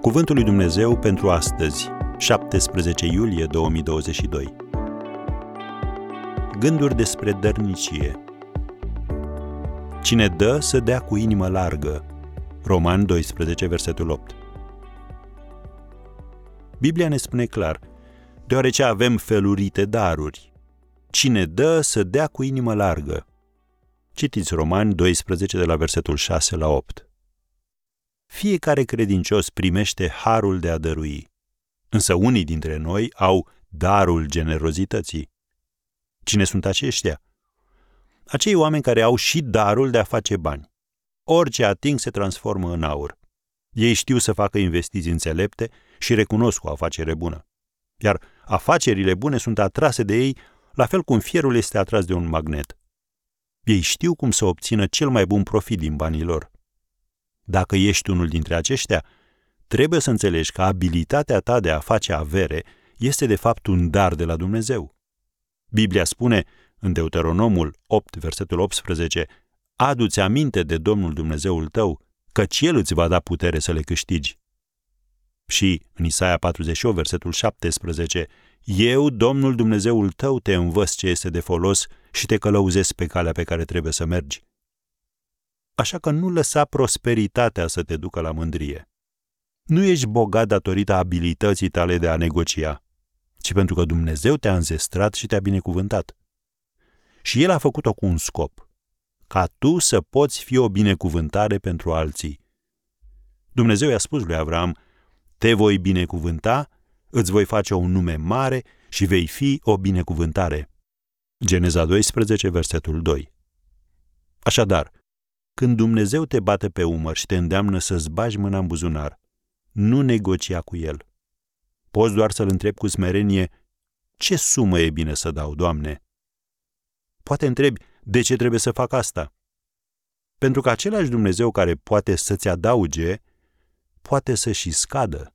Cuvântul lui Dumnezeu pentru astăzi, 17 iulie 2022. Gânduri despre dărnicie. Cine dă, să dea cu inimă largă. Roman 12, versetul 8. Biblia ne spune clar, deoarece avem felurite daruri. Cine dă, să dea cu inimă largă. Citiți Roman 12 de la versetul 6 la 8. Fiecare credincios primește harul de a dărui, însă unii dintre noi au darul generozității. Cine sunt aceștia? Acei oameni care au și darul de a face bani. Orice ating se transformă în aur. Ei știu să facă investiții înțelepte și recunosc o afacere bună. Iar afacerile bune sunt atrase de ei, la fel cum fierul este atras de un magnet. Ei știu cum să obțină cel mai bun profit din banii lor. Dacă ești unul dintre aceștia, trebuie să înțelegi că abilitatea ta de a face avere este de fapt un dar de la Dumnezeu. Biblia spune în Deuteronomul 8, versetul 18, Adu-ți aminte de Domnul Dumnezeul tău, căci El îți va da putere să le câștigi. Și în Isaia 48, versetul 17, Eu, Domnul Dumnezeul tău, te învăț ce este de folos și te călăuzesc pe calea pe care trebuie să mergi. Așa că nu lăsa prosperitatea să te ducă la mândrie. Nu ești bogat datorită abilității tale de a negocia, ci pentru că Dumnezeu te-a înzestrat și te-a binecuvântat. Și El a făcut-o cu un scop, ca tu să poți fi o binecuvântare pentru alții. Dumnezeu i-a spus lui Avram, te voi binecuvânta, îți voi face un nume mare și vei fi o binecuvântare. Geneza 12, versetul 2. Așadar, când Dumnezeu te bate pe umăr și te îndeamnă să-ți bagi mâna în buzunar, nu negocia cu El. Poți doar să-L întrebi cu smerenie, ce sumă e bine să dau, Doamne? Poate întrebi, de ce trebuie să fac asta? Pentru că același Dumnezeu care poate să-ți adauge, poate să și scadă.